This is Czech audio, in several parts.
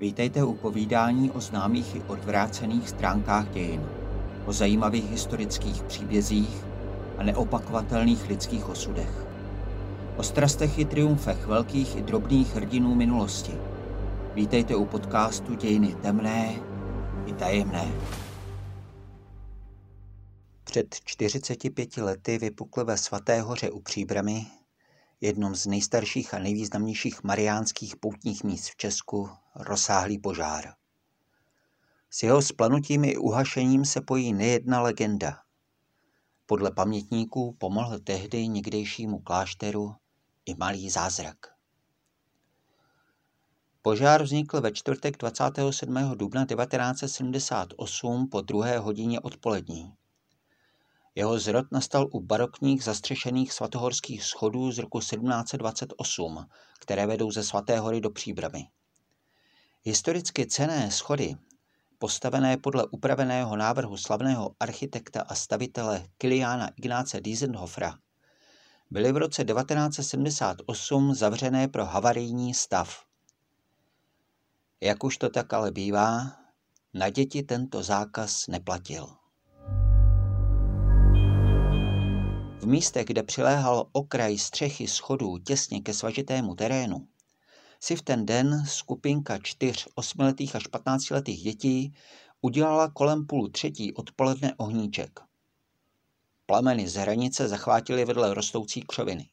Vítejte u povídání o známých i odvrácených stránkách dějin, o zajímavých historických příbězích a neopakovatelných lidských osudech. O strastech i triumfech velkých i drobných hrdinů minulosti. Vítejte u podcastu Dějiny temné i tajemné. Před 45 lety vypukl ve Svaté hoře u Příbramy, jednom z nejstarších a nejvýznamnějších mariánských poutních míst v Česku, rozsáhlý požár. S jeho splanutím i uhašením se pojí nejedna legenda. Podle pamětníků pomohl tehdy někdejšímu klášteru i malý zázrak. Požár vznikl ve čtvrtek 27. dubna 1978 po druhé hodině odpolední. Jeho zrod nastal u barokních zastřešených svatohorských schodů z roku 1728, které vedou ze Svaté hory do Příbramy. Historicky cené schody, postavené podle upraveného návrhu slavného architekta a stavitele Kiliána Ignáce Diesenhofera, byly v roce 1978 zavřené pro havarijní stav. Jak už to tak ale bývá, na děti tento zákaz neplatil. V místech, kde přiléhal okraj střechy schodů těsně ke svažitému terénu, si v ten den skupinka čtyř osmiletých až patnáctiletých dětí udělala kolem půl třetí odpoledne ohníček. Plameny z hranice zachvátily vedle rostoucí křoviny.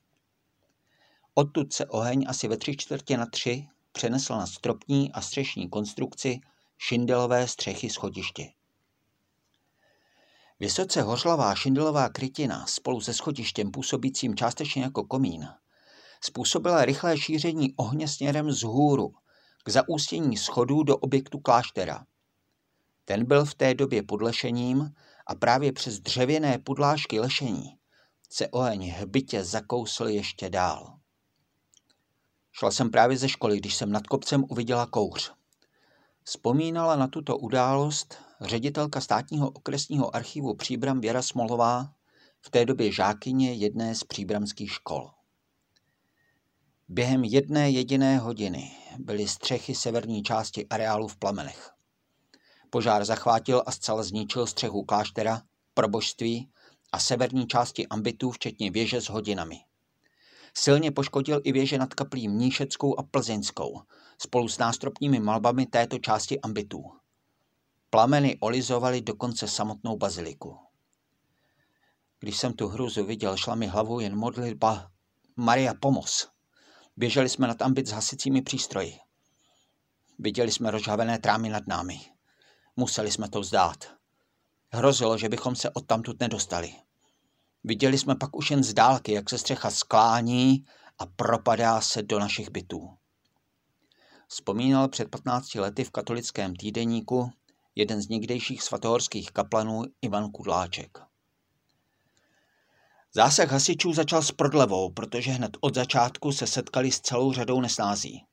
Odtud se oheň asi ve tři čtvrtě na tři přenesl na stropní a střešní konstrukci šindelové střechy schodiště. Vysoce hořlavá šindelová krytina spolu se schodištěm působícím částečně jako komín způsobila rychlé šíření ohně směrem z hůru k zaústění schodů do objektu kláštera. Ten byl v té době pod lešením a právě přes dřevěné podlážky lešení se oheň hbitě zakousl ještě dál. Šla jsem právě ze školy, když jsem nad kopcem uviděla kouř. Vzpomínala na tuto událost ředitelka státního okresního archivu Příbram Věra Smolová, v té době žákyně jedné z příbramských škol. Během jedné jediné hodiny byly střechy severní části areálu v plamenech. Požár zachvátil a zcela zničil střechu kláštera, probožství a severní části ambitů, včetně věže s hodinami. Silně poškodil i věže nad kaplí Mníšeckou a Plzeňskou, spolu s nástropními malbami této části ambitů. Plameny olizovaly dokonce samotnou baziliku. Když jsem tu hruzu viděl, šla mi hlavou jen modlitba Maria pomoz. Běželi jsme nad ambit s hasicími přístroji. Viděli jsme rozžhavené trámy nad námi. Museli jsme to vzdát. Hrozilo, že bychom se odtamtud nedostali. Viděli jsme pak už jen z dálky, jak se střecha sklání a propadá se do našich bytů. Vzpomínal před 15 lety v katolickém týdeníku jeden z někdejších svatohorských kaplanů Ivan Kudláček. Zásah hasičů začal s prodlevou, protože hned od začátku se setkali s celou řadou nesnází.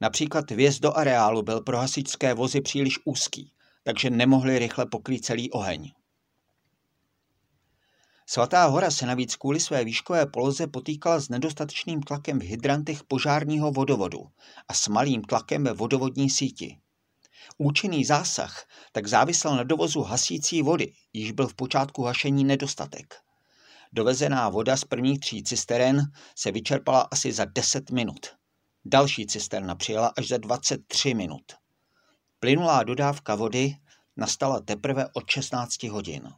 Například vjezd do areálu byl pro hasičské vozy příliš úzký, takže nemohli rychle pokrýt celý oheň. Svatá hora se navíc kvůli své výškové poloze potýkala s nedostatečným tlakem v hydrantech požárního vodovodu a s malým tlakem ve vodovodní síti. Účinný zásah tak závisel na dovozu hasící vody, již byl v počátku hašení nedostatek. Dovezená voda z prvních tří cisteren se vyčerpala asi za 10 minut. Další cisterna přijela až za 23 minut. Plynulá dodávka vody nastala teprve od 16 hodin.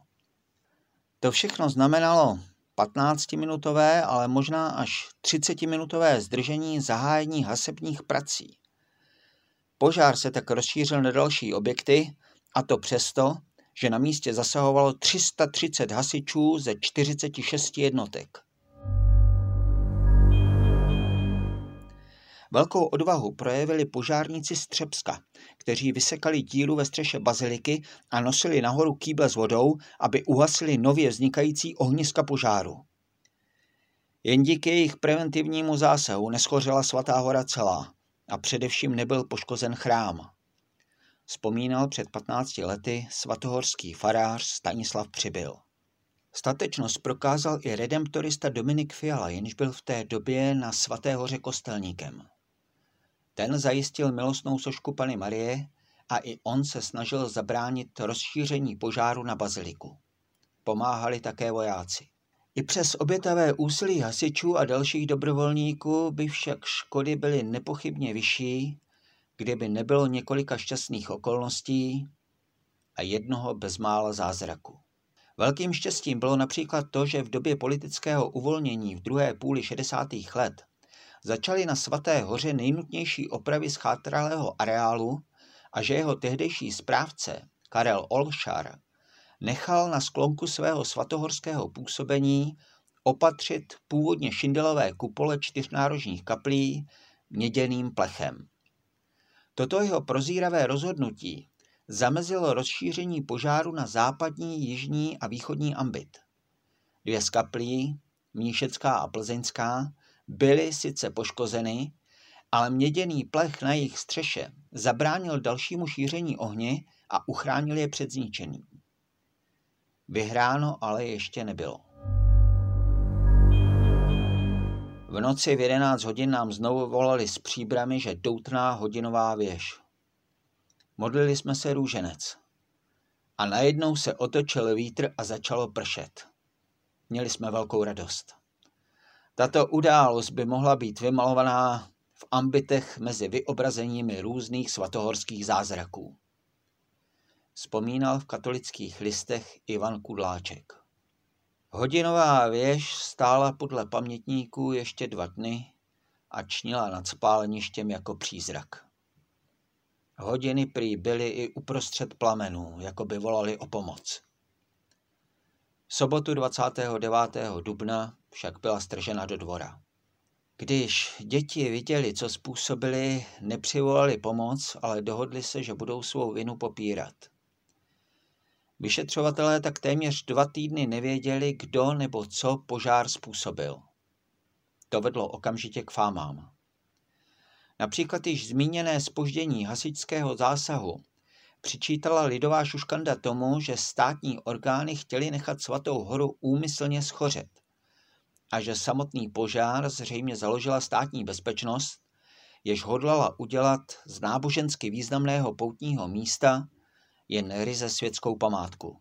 To všechno znamenalo 15-minutové, ale možná až 30-minutové zdržení zahájení hasebních prací. Požár se tak rozšířil na další objekty, a to přesto, že na místě zasahovalo 330 hasičů ze 46 jednotek. Velkou odvahu projevili požárníci z Třebska, kteří vysekali díru ve střeše baziliky a nosili nahoru kýble s vodou, aby uhasili nově vznikající ohniska požáru. Jen díky jejich preventivnímu zásahu neschořela svatá hora celá a především nebyl poškozen chrám. Vzpomínal před 15 lety svatohorský farář Stanislav Přibyl. Statečnost prokázal i redemptorista Dominik Fiala, jenž byl v té době na Svaté hoře kostelníkem. Ten zajistil milostnou sošku Pany Marie a i on se snažil zabránit rozšíření požáru na baziliku. Pomáhali také vojáci. I přes obětavé úsilí hasičů a dalších dobrovolníků by však škody byly nepochybně vyšší, kdyby nebylo několika šťastných okolností a jednoho bezmála zázraku. Velkým štěstím bylo například to, že v době politického uvolnění v druhé půli 60. let začaly na Svaté hoře nejnutnější opravy schátralého areálu a že jeho tehdejší správce Karel Olšar nechal na sklonku svého svatohorského působení opatřit původně šindelové kupole čtyřnárožních kaplí měděným plechem. Toto jeho prozíravé rozhodnutí zamezilo rozšíření požáru na západní, jižní a východní ambit. Dvě z kaplí, Mníšecká a Plzeňská, byly sice poškozeny, ale měděný plech na jejich střeše zabránil dalšímu šíření ohně a uchránil je před zničením. Vyhráno ale ještě nebylo. V noci v 11 hodin nám znovu volali s příbrami, že doutná hodinová věž. Modlili jsme se růženec. A najednou se otočil vítr a začalo pršet. Měli jsme velkou radost. Tato událost by mohla být vymalovaná v ambitech mezi vyobrazeními různých svatohorských zázraků. Vzpomínal v katolických listech Ivan Kudláček. Hodinová věž stála podle pamětníků ještě dva dny a čnila nad spáleništěm jako přízrak. Hodiny prý byly i uprostřed plamenů, jako by volali o pomoc. V sobotu 29. dubna však byla stržena do dvora. Když děti viděli, co způsobili, nepřivolali pomoc, ale dohodli se, že budou svou vinu popírat. Vyšetřovatelé tak téměř dva týdny nevěděli, kdo nebo co požár způsobil. To vedlo okamžitě k fámám. Například již zmíněné spoždění hasičského zásahu přičítala lidová šuškanda tomu, že státní orgány chtěli nechat svatou horu úmyslně schořet a že samotný požár zřejmě založila státní bezpečnost, jež hodlala udělat z nábožensky významného poutního místa jen ryze světskou památku.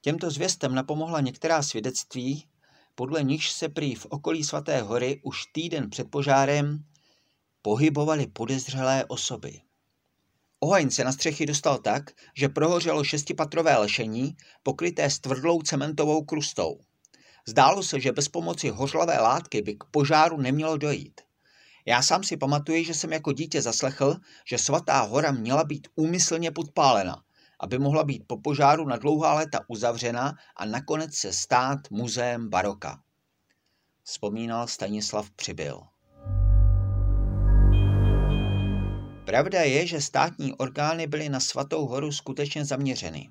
Těmto zvěstem napomohla některá svědectví, podle nichž se prý v okolí Svaté hory už týden před požárem pohybovaly podezřelé osoby. Oheň se na střechy dostal tak, že prohořelo šestipatrové lešení, pokryté stvrdlou cementovou krustou. Zdálo se, že bez pomoci hořlavé látky by k požáru nemělo dojít. Já sám si pamatuji, že jsem jako dítě zaslechl, že svatá hora měla být úmyslně podpálena, aby mohla být po požáru na dlouhá léta uzavřena a nakonec se stát muzeem baroka. Vzpomínal Stanislav Přibyl. Pravda je, že státní orgány byly na Svatou horu skutečně zaměřeny.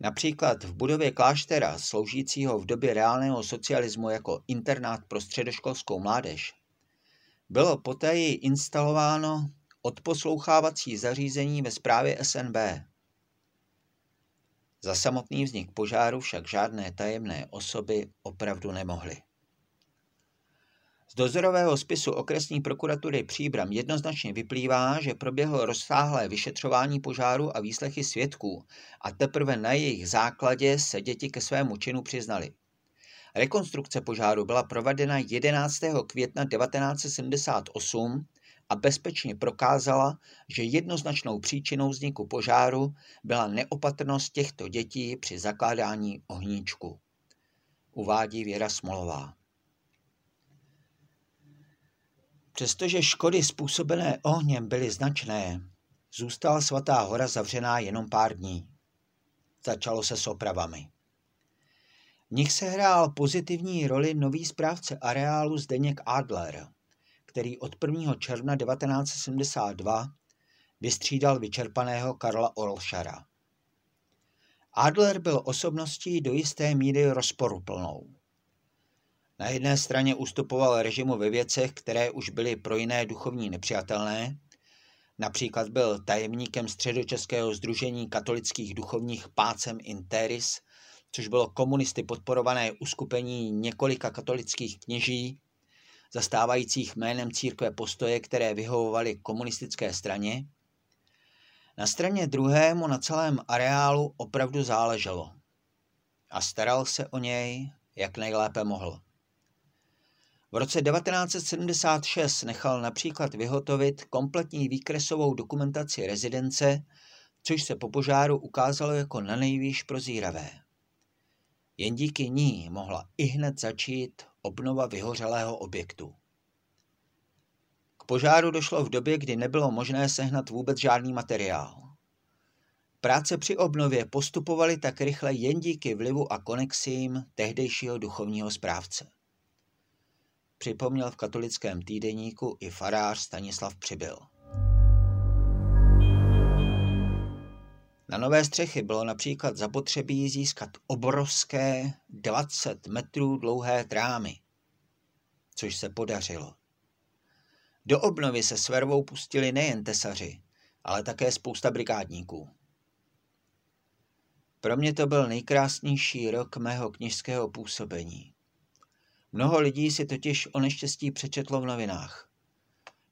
Například v budově kláštera, sloužícího v době reálného socialismu jako internát pro středoškolskou mládež, bylo potají instalováno odposlouchávací zařízení ve správě SNB. Za samotný vznik požáru však žádné tajemné osoby opravdu nemohly. Z dozorového spisu okresní prokuratury Příbram jednoznačně vyplývá, že proběhlo rozsáhlé vyšetřování požáru a výslechy svědků a teprve na jejich základě se děti ke svému činu přiznali. Rekonstrukce požáru byla provedena 11. května 1978 a bezpečně prokázala, že jednoznačnou příčinou vzniku požáru byla neopatrnost těchto dětí při zakládání ohníčku. Uvádí Věra Smolová. Přestože škody způsobené ohněm byly značné, zůstala svatá hora zavřená jenom pár dní. Začalo se s opravami. V nich se hrál pozitivní roli nový správce areálu Zdeněk Adler, který od 1. června 1972 vystřídal vyčerpaného Karla Orlšara. Adler byl osobností do jisté míry rozporuplnou. Na jedné straně ustupoval režimu ve věcech, které už byly pro jiné duchovní nepřijatelné, například byl tajemníkem středočeského združení katolických duchovních Pácem Interis, což bylo komunisty podporované uskupení několika katolických kněží, zastávajících jménem církve postoje, které vyhovovaly komunistické straně, na straně druhé mu na celém areálu opravdu záleželo a staral se o něj, jak nejlépe mohl. V roce 1976 nechal například vyhotovit kompletní výkresovou dokumentaci rezidence, což se po požáru ukázalo jako na nejvýš prozíravé. Jen díky ní mohla i hned začít obnova vyhořelého objektu. K požáru došlo v době, kdy nebylo možné sehnat vůbec žádný materiál. Práce při obnově postupovaly tak rychle jen díky vlivu a konexím tehdejšího duchovního správce. Připomněl v katolickém týdeníku i farář Stanislav Přibyl. Na nové střechy bylo například zapotřebí získat obrovské 20 metrů dlouhé trámy, což se podařilo. Do obnovy se s vervou pustili nejen tesaři, ale také spousta brigádníků. Pro mě to byl nejkrásnější rok mého knižského působení. Mnoho lidí si totiž o neštěstí přečetlo v novinách.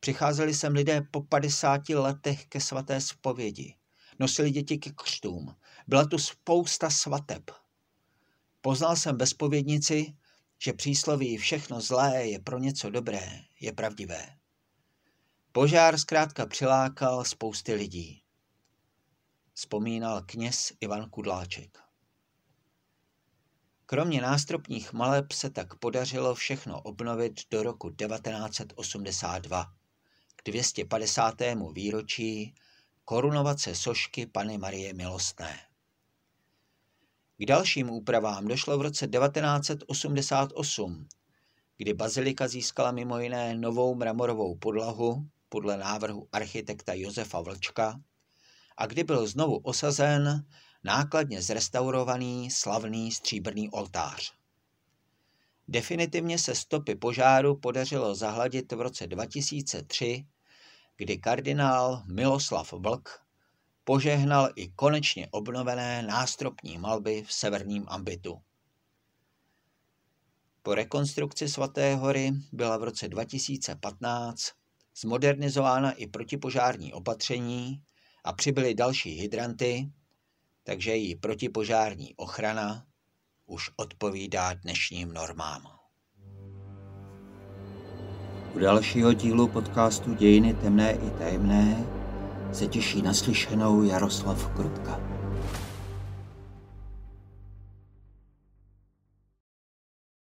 Přicházeli sem lidé po 50 letech ke svaté zpovědi. Nosili děti ke křtům. Byla tu spousta svateb. Poznal jsem ve spovědnici, že přísloví všechno zlé je pro něco dobré, je pravdivé. Požár zkrátka přilákal spousty lidí. Vzpomínal kněz Ivan Kudláček. Kromě nástropních maleb se tak podařilo všechno obnovit do roku 1982, k 250. výročí korunovace sošky Pany Marie Milostné. K dalším úpravám došlo v roce 1988, kdy bazilika získala mimo jiné novou mramorovou podlahu podle návrhu architekta Josefa Vlčka a kdy byl znovu osazen nákladně zrestaurovaný slavný stříbrný oltář. Definitivně se stopy požáru podařilo zahladit v roce 2003, kdy kardinál Miloslav Vlk požehnal i konečně obnovené nástropní malby v severním ambitu. Po rekonstrukci Svaté hory byla v roce 2015 zmodernizována i protipožární opatření a přibyly další hydranty, takže její protipožární ochrana už odpovídá dnešním normám. U dalšího dílu podcastu Dějiny temné i tajemné se těší naslyšenou Jaroslav Krutka.